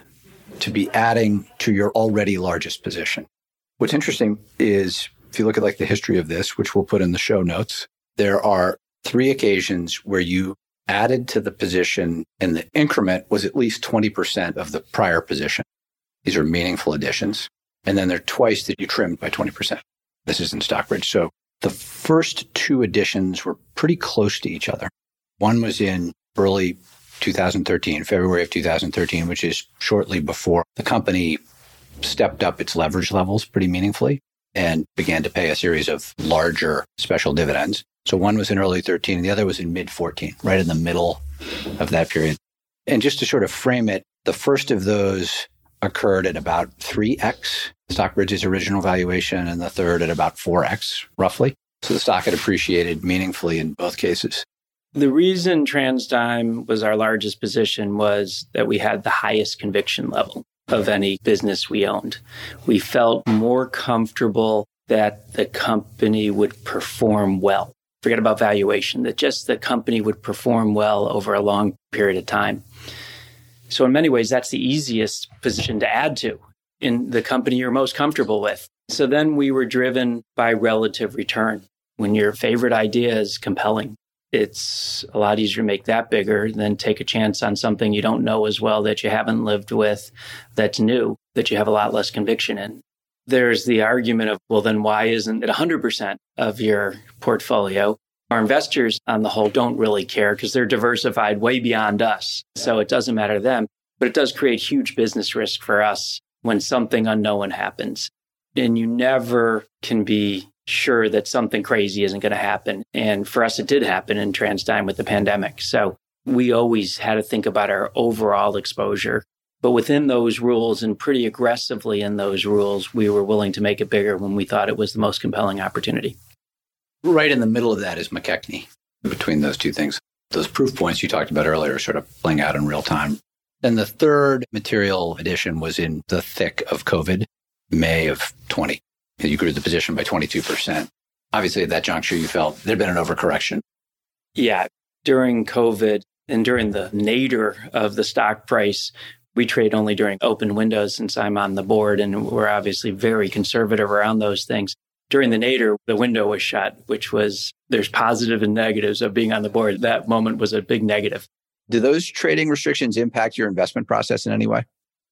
to be adding to your already largest position. What's interesting is if you look at like the history of this, which we'll put in the show notes, there are three occasions where you added to the position and the increment was at least 20% of the prior position. These are meaningful additions. And then there are twice that you trimmed by 20%. This is in Stockbridge. So the first two additions were pretty close to each other. One was in early 2013, February of 2013, which is shortly before the company stepped up its leverage levels pretty meaningfully and began to pay a series of larger special dividends. So one was in early 13 and the other was in mid 14, right in the middle of that period. And just to sort of frame it, the first of those occurred at about 3x Stockbridge's original valuation and the third at about 4x roughly. So the stock had appreciated meaningfully in both cases. The reason TransDigm was our largest position was that we had the highest conviction level of any business we owned. We felt more comfortable that the company would perform well. Forget about valuation, that just the company would perform well over a long period of time. So, in many ways, that's the easiest position to add to in the company you're most comfortable with. So then we were driven by relative return. When your favorite idea is compelling, it's a lot easier to make that bigger than take a chance on something you don't know as well that you haven't lived with, that's new, that you have a lot less conviction in. There's the argument of, well, then why isn't it 100% of your portfolio? Our investors on the whole don't really care because they're diversified way beyond us. So it doesn't matter to them, but it does create huge business risk for us when something unknown happens. And you never can be sure that something crazy isn't going to happen. And for us, it did happen in TransDigm with the pandemic. So we always had to think about our overall exposure. But within those rules and pretty aggressively in those rules, we were willing to make it bigger when we thought it was the most compelling opportunity. Right in the middle of that is McKechnie between those two things. Those proof points you talked about earlier sort of playing out in real time. Then the third material addition was in the thick of COVID, May of 20 you grew the position by 22%. Obviously, at that juncture, you felt there'd been an overcorrection. Yeah. During COVID and during the nadir of the stock price, we trade only during open windows since I'm on the board and we're obviously very conservative around those things. During the nadir, the window was shut, which was there's positive and negatives of being on the board. That moment was a big negative. Do those trading restrictions impact your investment process in any way?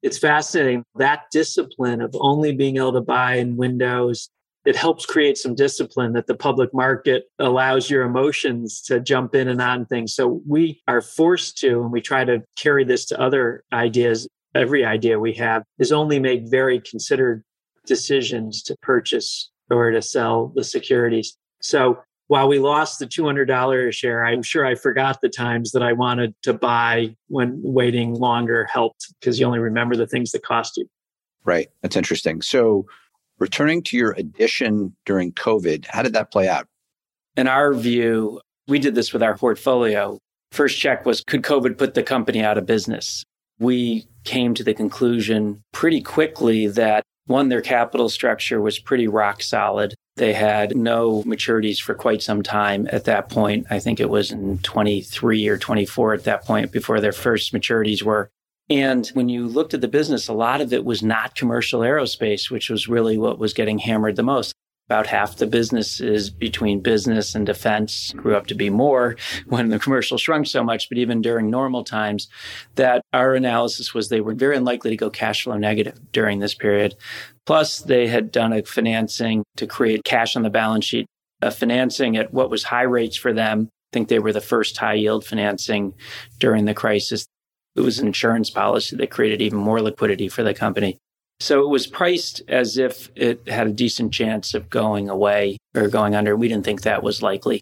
it's fascinating that discipline of only being able to buy in windows it helps create some discipline that the public market allows your emotions to jump in and on things so we are forced to and we try to carry this to other ideas every idea we have is only make very considered decisions to purchase or to sell the securities so while we lost the $200 a share, I'm sure I forgot the times that I wanted to buy when waiting longer helped because you only remember the things that cost you. Right. That's interesting. So, returning to your addition during COVID, how did that play out? In our view, we did this with our portfolio. First check was could COVID put the company out of business? We came to the conclusion pretty quickly that one, their capital structure was pretty rock solid. They had no maturities for quite some time at that point. I think it was in 23 or 24 at that point before their first maturities were. And when you looked at the business, a lot of it was not commercial aerospace, which was really what was getting hammered the most. About half the business is between business and defense, grew up to be more when the commercial shrunk so much. But even during normal times, that our analysis was they were very unlikely to go cash flow negative during this period. Plus, they had done a financing to create cash on the balance sheet, a financing at what was high rates for them. I think they were the first high yield financing during the crisis. It was an insurance policy that created even more liquidity for the company. So it was priced as if it had a decent chance of going away or going under. We didn't think that was likely.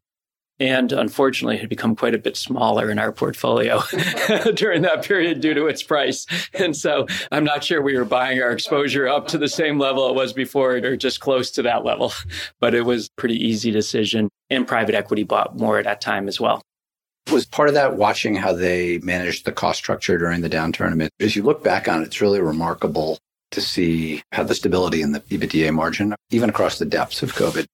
And unfortunately, it had become quite a bit smaller in our portfolio during that period due to its price. And so I'm not sure we were buying our exposure up to the same level it was before or just close to that level. But it was pretty easy decision. And private equity bought more at that time as well. Was part of that watching how they managed the cost structure during the downturn? I as you look back on it, it's really remarkable to see how the stability in the EBITDA margin, even across the depths of COVID.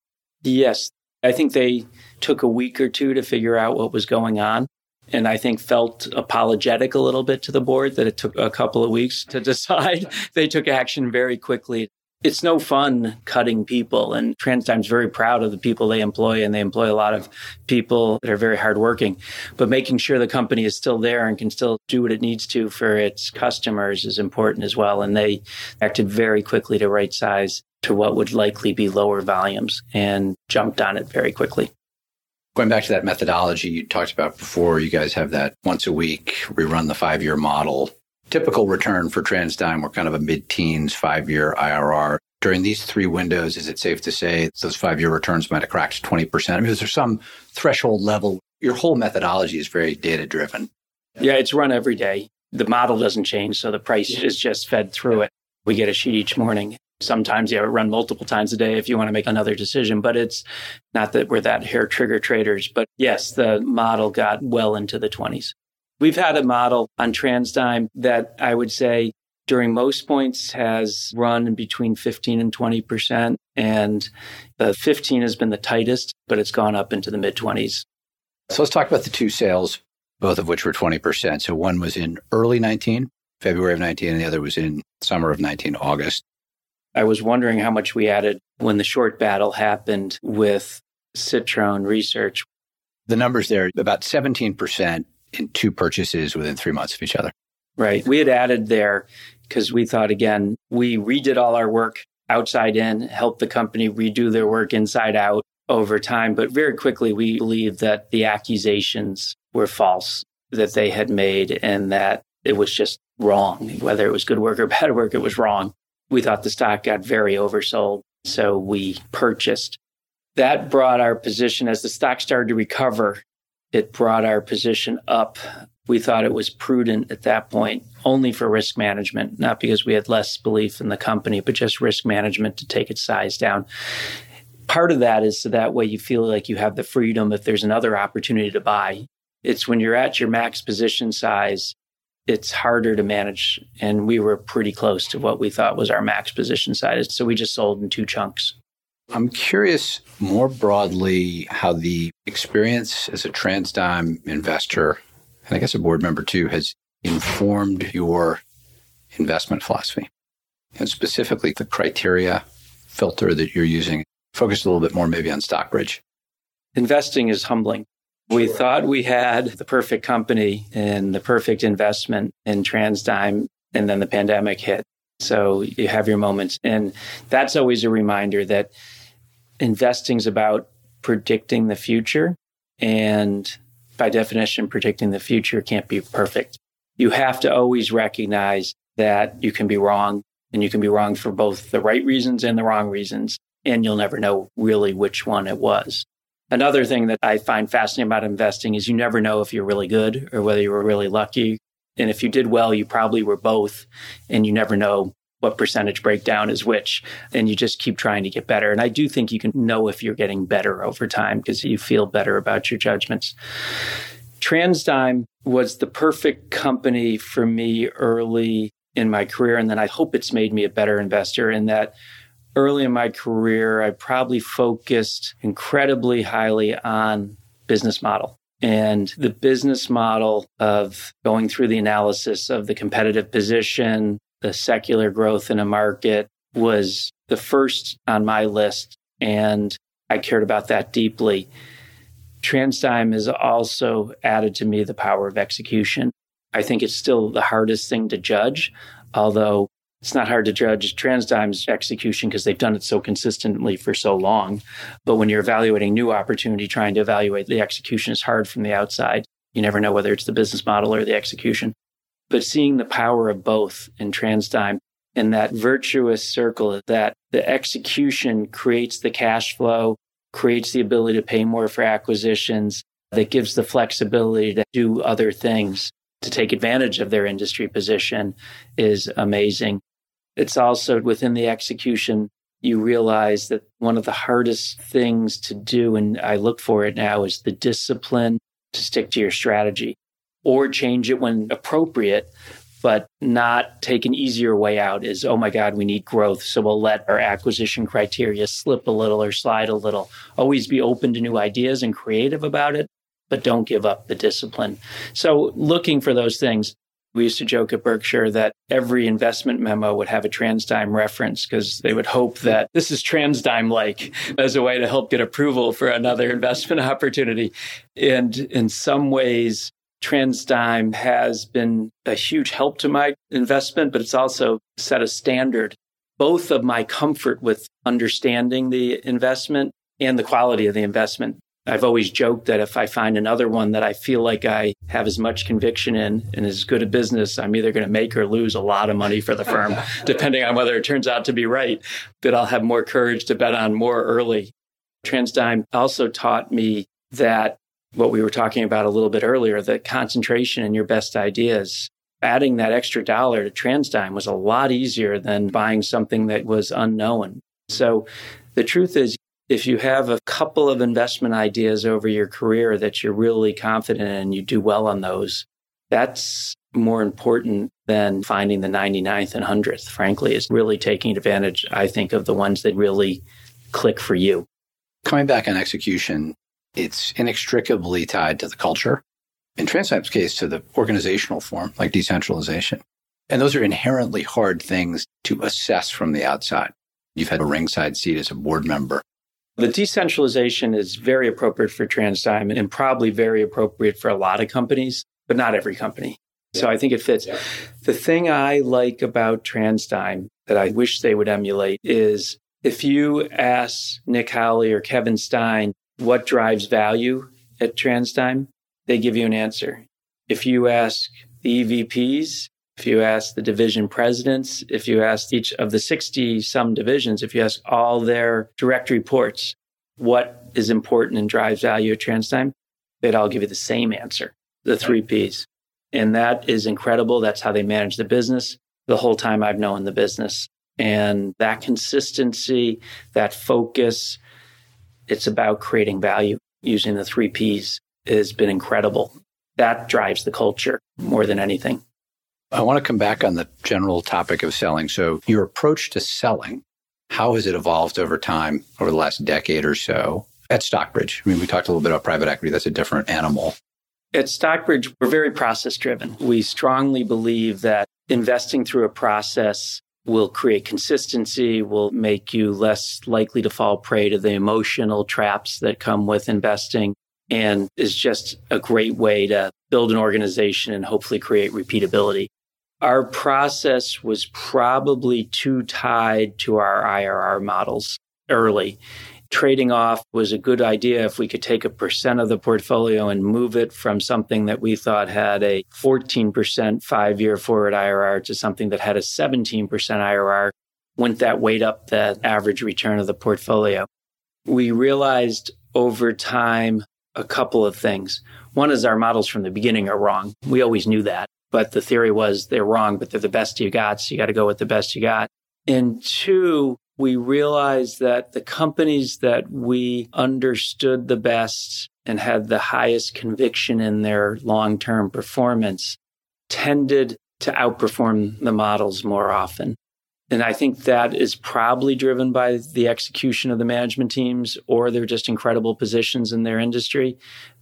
Yes. I think they took a week or two to figure out what was going on. And I think felt apologetic a little bit to the board that it took a couple of weeks to decide. they took action very quickly. It's no fun cutting people, and TransDigm's very proud of the people they employ, and they employ a lot of people that are very hardworking. But making sure the company is still there and can still do what it needs to for its customers is important as well. And they acted very quickly to right size to what would likely be lower volumes and jumped on it very quickly. Going back to that methodology you talked about before, you guys have that once a week, rerun the five year model typical return for TransDigm were kind of a mid-teens five-year IRR. During these three windows, is it safe to say those five-year returns might have cracked 20%? I mean, is there some threshold level? Your whole methodology is very data-driven. Yeah, it's run every day. The model doesn't change, so the price is just fed through it. We get a sheet each morning. Sometimes you have it run multiple times a day if you want to make another decision, but it's not that we're that hair trigger traders. But yes, the model got well into the 20s. We've had a model on TransDigm that I would say during most points has run between 15 and 20%. And the 15 has been the tightest, but it's gone up into the mid 20s. So let's talk about the two sales, both of which were 20%. So one was in early 19, February of 19, and the other was in summer of 19, August. I was wondering how much we added when the short battle happened with Citron Research. The numbers there, about 17% in two purchases within three months of each other. Right. We had added there because we thought, again, we redid all our work outside in, helped the company redo their work inside out over time. But very quickly, we believed that the accusations were false that they had made and that it was just wrong. Whether it was good work or bad work, it was wrong. We thought the stock got very oversold. So we purchased. That brought our position as the stock started to recover it brought our position up. We thought it was prudent at that point only for risk management, not because we had less belief in the company, but just risk management to take its size down. Part of that is so that way you feel like you have the freedom if there's another opportunity to buy. It's when you're at your max position size, it's harder to manage. And we were pretty close to what we thought was our max position size. So we just sold in two chunks. I'm curious more broadly how the experience as a TransDigm investor, and I guess a board member too, has informed your investment philosophy and specifically the criteria filter that you're using. Focus a little bit more maybe on Stockbridge. Investing is humbling. We thought we had the perfect company and the perfect investment in TransDigm, and then the pandemic hit. So you have your moments. And that's always a reminder that investing is about predicting the future. And by definition, predicting the future can't be perfect. You have to always recognize that you can be wrong and you can be wrong for both the right reasons and the wrong reasons. And you'll never know really which one it was. Another thing that I find fascinating about investing is you never know if you're really good or whether you were really lucky. And if you did well, you probably were both. And you never know what percentage breakdown is which. And you just keep trying to get better. And I do think you can know if you're getting better over time because you feel better about your judgments. TransDigm was the perfect company for me early in my career. And then I hope it's made me a better investor in that early in my career, I probably focused incredibly highly on business model. And the business model of going through the analysis of the competitive position, the secular growth in a market was the first on my list. And I cared about that deeply. TransDigm has also added to me the power of execution. I think it's still the hardest thing to judge, although it's not hard to judge TransDigm's execution because they've done it so consistently for so long. But when you're evaluating new opportunity, trying to evaluate the execution is hard from the outside. You never know whether it's the business model or the execution. But seeing the power of both in TransDigm and that virtuous circle that the execution creates the cash flow, creates the ability to pay more for acquisitions, that gives the flexibility to do other things to take advantage of their industry position is amazing. It's also within the execution, you realize that one of the hardest things to do, and I look for it now, is the discipline to stick to your strategy or change it when appropriate, but not take an easier way out is, oh my God, we need growth. So we'll let our acquisition criteria slip a little or slide a little. Always be open to new ideas and creative about it, but don't give up the discipline. So looking for those things. We used to joke at Berkshire that every investment memo would have a TransDigm reference because they would hope that this is TransDigm like as a way to help get approval for another investment opportunity. And in some ways, TransDigm has been a huge help to my investment, but it's also set a standard, both of my comfort with understanding the investment and the quality of the investment. I've always joked that if I find another one that I feel like I have as much conviction in and as good a business, I'm either going to make or lose a lot of money for the firm, depending on whether it turns out to be right. that I'll have more courage to bet on more early. TransDigm also taught me that what we were talking about a little bit earlier, the concentration in your best ideas, adding that extra dollar to TransDigm was a lot easier than buying something that was unknown. So the truth is, if you have a couple of investment ideas over your career that you're really confident in and you do well on those, that's more important than finding the 99th and 100th, frankly, is really taking advantage, I think, of the ones that really click for you. Coming back on execution, it's inextricably tied to the culture. In TransDigm's case, to the organizational form, like decentralization. And those are inherently hard things to assess from the outside. You've had a ringside seat as a board member. The decentralization is very appropriate for TransDigm and probably very appropriate for a lot of companies, but not every company. Yeah. So I think it fits. Yeah. The thing I like about TransDigm that I wish they would emulate is if you ask Nick Howley or Kevin Stein, what drives value at TransDigm, they give you an answer. If you ask the EVPs, if you ask the division presidents, if you ask each of the 60 some divisions, if you ask all their direct reports, what is important and drives value at TransDigm, they'd all give you the same answer, the three Ps. And that is incredible. That's how they manage the business the whole time I've known the business. And that consistency, that focus, it's about creating value using the three Ps has been incredible. That drives the culture more than anything. I want to come back on the general topic of selling. So, your approach to selling, how has it evolved over time, over the last decade or so at Stockbridge? I mean, we talked a little bit about private equity, that's a different animal. At Stockbridge, we're very process driven. We strongly believe that investing through a process will create consistency, will make you less likely to fall prey to the emotional traps that come with investing, and is just a great way to build an organization and hopefully create repeatability. Our process was probably too tied to our IRR models early trading off was a good idea if we could take a percent of the portfolio and move it from something that we thought had a 14% five year forward IRR to something that had a 17% IRR. Wouldn't that weight up the average return of the portfolio? We realized over time a couple of things. One is our models from the beginning are wrong. We always knew that, but the theory was they're wrong, but they're the best you got. So you got to go with the best you got. And two, we realized that the companies that we understood the best and had the highest conviction in their long term performance tended to outperform the models more often. And I think that is probably driven by the execution of the management teams or they're just incredible positions in their industry.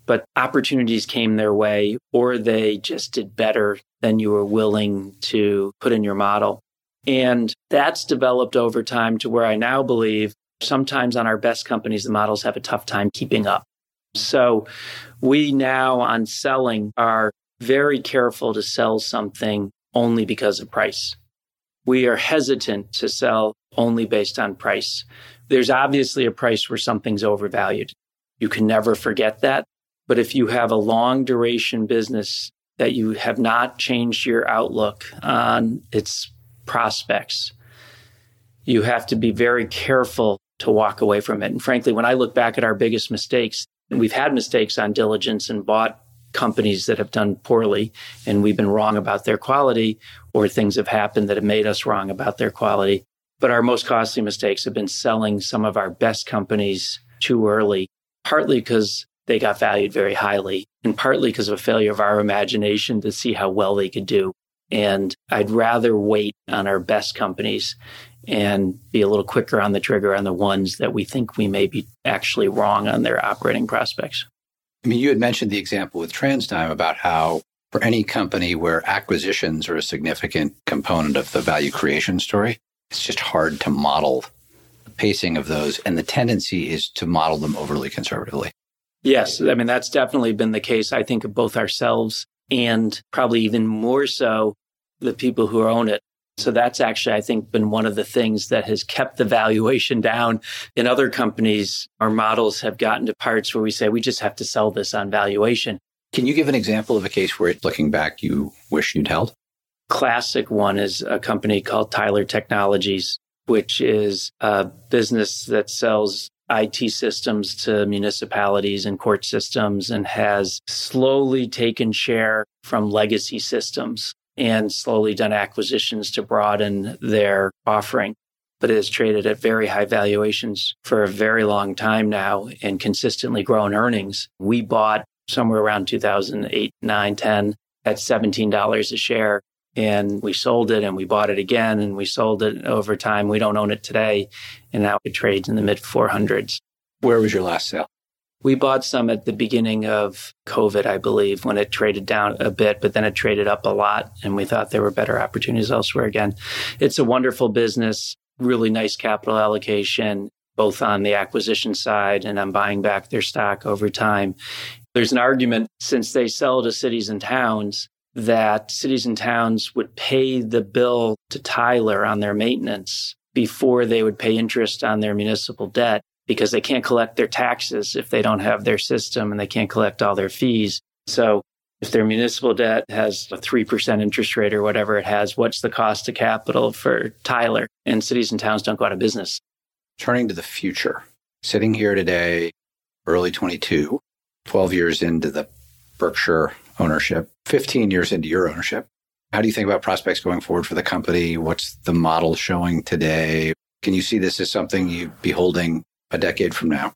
But opportunities came their way or they just did better than you were willing to put in your model. And that's developed over time to where I now believe sometimes on our best companies, the models have a tough time keeping up. So we now on selling are very careful to sell something only because of price. We are hesitant to sell only based on price. There's obviously a price where something's overvalued. You can never forget that. But if you have a long duration business that you have not changed your outlook on its prospects, you have to be very careful to walk away from it. And frankly, when I look back at our biggest mistakes, and we've had mistakes on diligence and bought companies that have done poorly and we've been wrong about their quality or things have happened that have made us wrong about their quality. But our most costly mistakes have been selling some of our best companies too early, partly because they got valued very highly and partly because of a failure of our imagination to see how well they could do. And I'd rather wait on our best companies and be a little quicker on the trigger on the ones that we think we may be actually wrong on their operating prospects. I mean, you had mentioned the example with TransDigm about how for any company where acquisitions are a significant component of the value creation story, it's just hard to model the pacing of those. And the tendency is to model them overly conservatively. Yes. I mean, that's definitely been the case, I think, of both ourselves and probably even more so the people who own it. So that's actually, I think, been one of the things that has kept the valuation down. In other companies, our models have gotten to parts where we say we just have to sell this on valuation. Can you give an example of a case where, looking back, you wish you'd held? Classic one is a company called Tyler Technologies, which is a business that sells IT systems to municipalities and court systems and has slowly taken share from legacy systems and slowly done acquisitions to broaden their offering, but it has traded at very high valuations for a very long time now and consistently grown earnings. We bought somewhere around 2008, 9, 10 at $17 a share. And we sold it and we bought it again and we sold it over time. We don't own it today. And now it trades in the mid 400s. Where was your last sale? We bought some at the beginning of COVID, I believe, when it traded down a bit, but then it traded up a lot. And we thought there were better opportunities elsewhere again. It's a wonderful business, really nice capital allocation, both on the acquisition side and on buying back their stock over time. There's an argument since they sell to cities and towns that cities and towns would pay the bill to Tyler on their maintenance before they would pay interest on their municipal debt because they can't collect their taxes if they don't have their system and they can't collect all their fees. So if their municipal debt has a 3% interest rate or whatever it has, what's the cost of capital for Tyler? And cities and towns don't go out of business. Turning to the future, sitting here today, early 22, 12 years into the Berkshire ownership, 15 years into your ownership. How do you think about prospects going forward for the company? What's the model showing today? Can you see this as something you'd be holding a decade from now?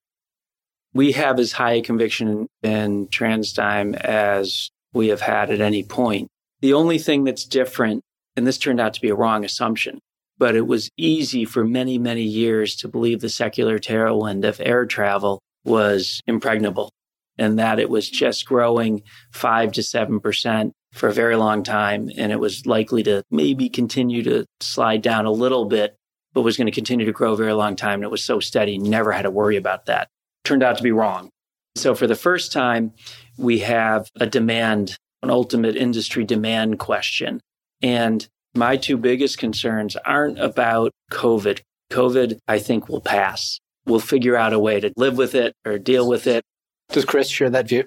We have as high a conviction in TransDigm as we have had at any point. The only thing that's different, and this turned out to be a wrong assumption, but it was easy for many, many years to believe the secular tailwind of air travel was impregnable and that it was just growing five to 7% for a very long time. And it was likely to maybe continue to slide down a little bit but was going to continue to grow a very long time. And it was so steady, never had to worry about that. Turned out to be wrong. So for the first time, we have a demand, an ultimate industry demand question. And my two biggest concerns aren't about COVID. COVID, I think, will pass. We'll figure out a way to live with it or deal with it. Does Chris share that view?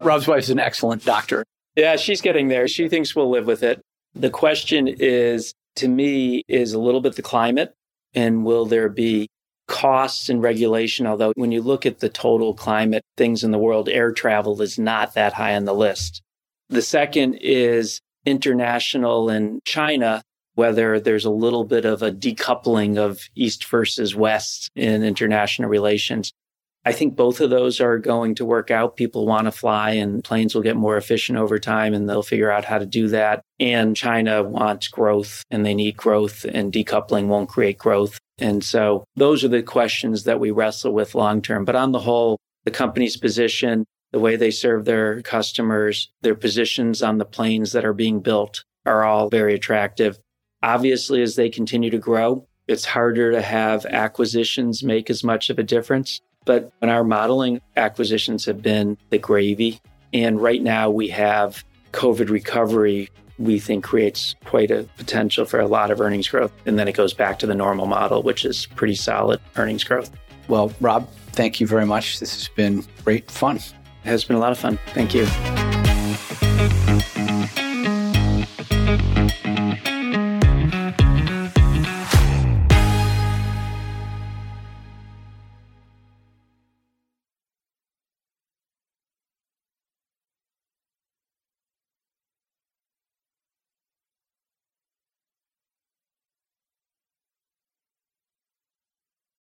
Rob's wife is an excellent doctor. Yeah, she's getting there. She thinks we'll live with it. The question is, to me, is a little bit the climate and will there be costs and regulation, although when you look at the total climate things in the world, air travel is not that high on the list. The second is international and China, whether there's a little bit of a decoupling of East versus West in international relations. I think both of those are going to work out. People want to fly and planes will get more efficient over time and they'll figure out how to do that. And China wants growth and they need growth and decoupling won't create growth. And so those are the questions that we wrestle with long term. But on the whole, the company's position, the way they serve their customers, their positions on the planes that are being built are all very attractive. Obviously, as they continue to grow, it's harder to have acquisitions make as much of a difference. But in our modeling, acquisitions have been the gravy. And right now we have COVID recovery, we think creates quite a potential for a lot of earnings growth. And then it goes back to the normal model, which is pretty solid earnings growth. Well, Rob, thank you very much. This has been great fun. It has been a lot of fun. Thank you.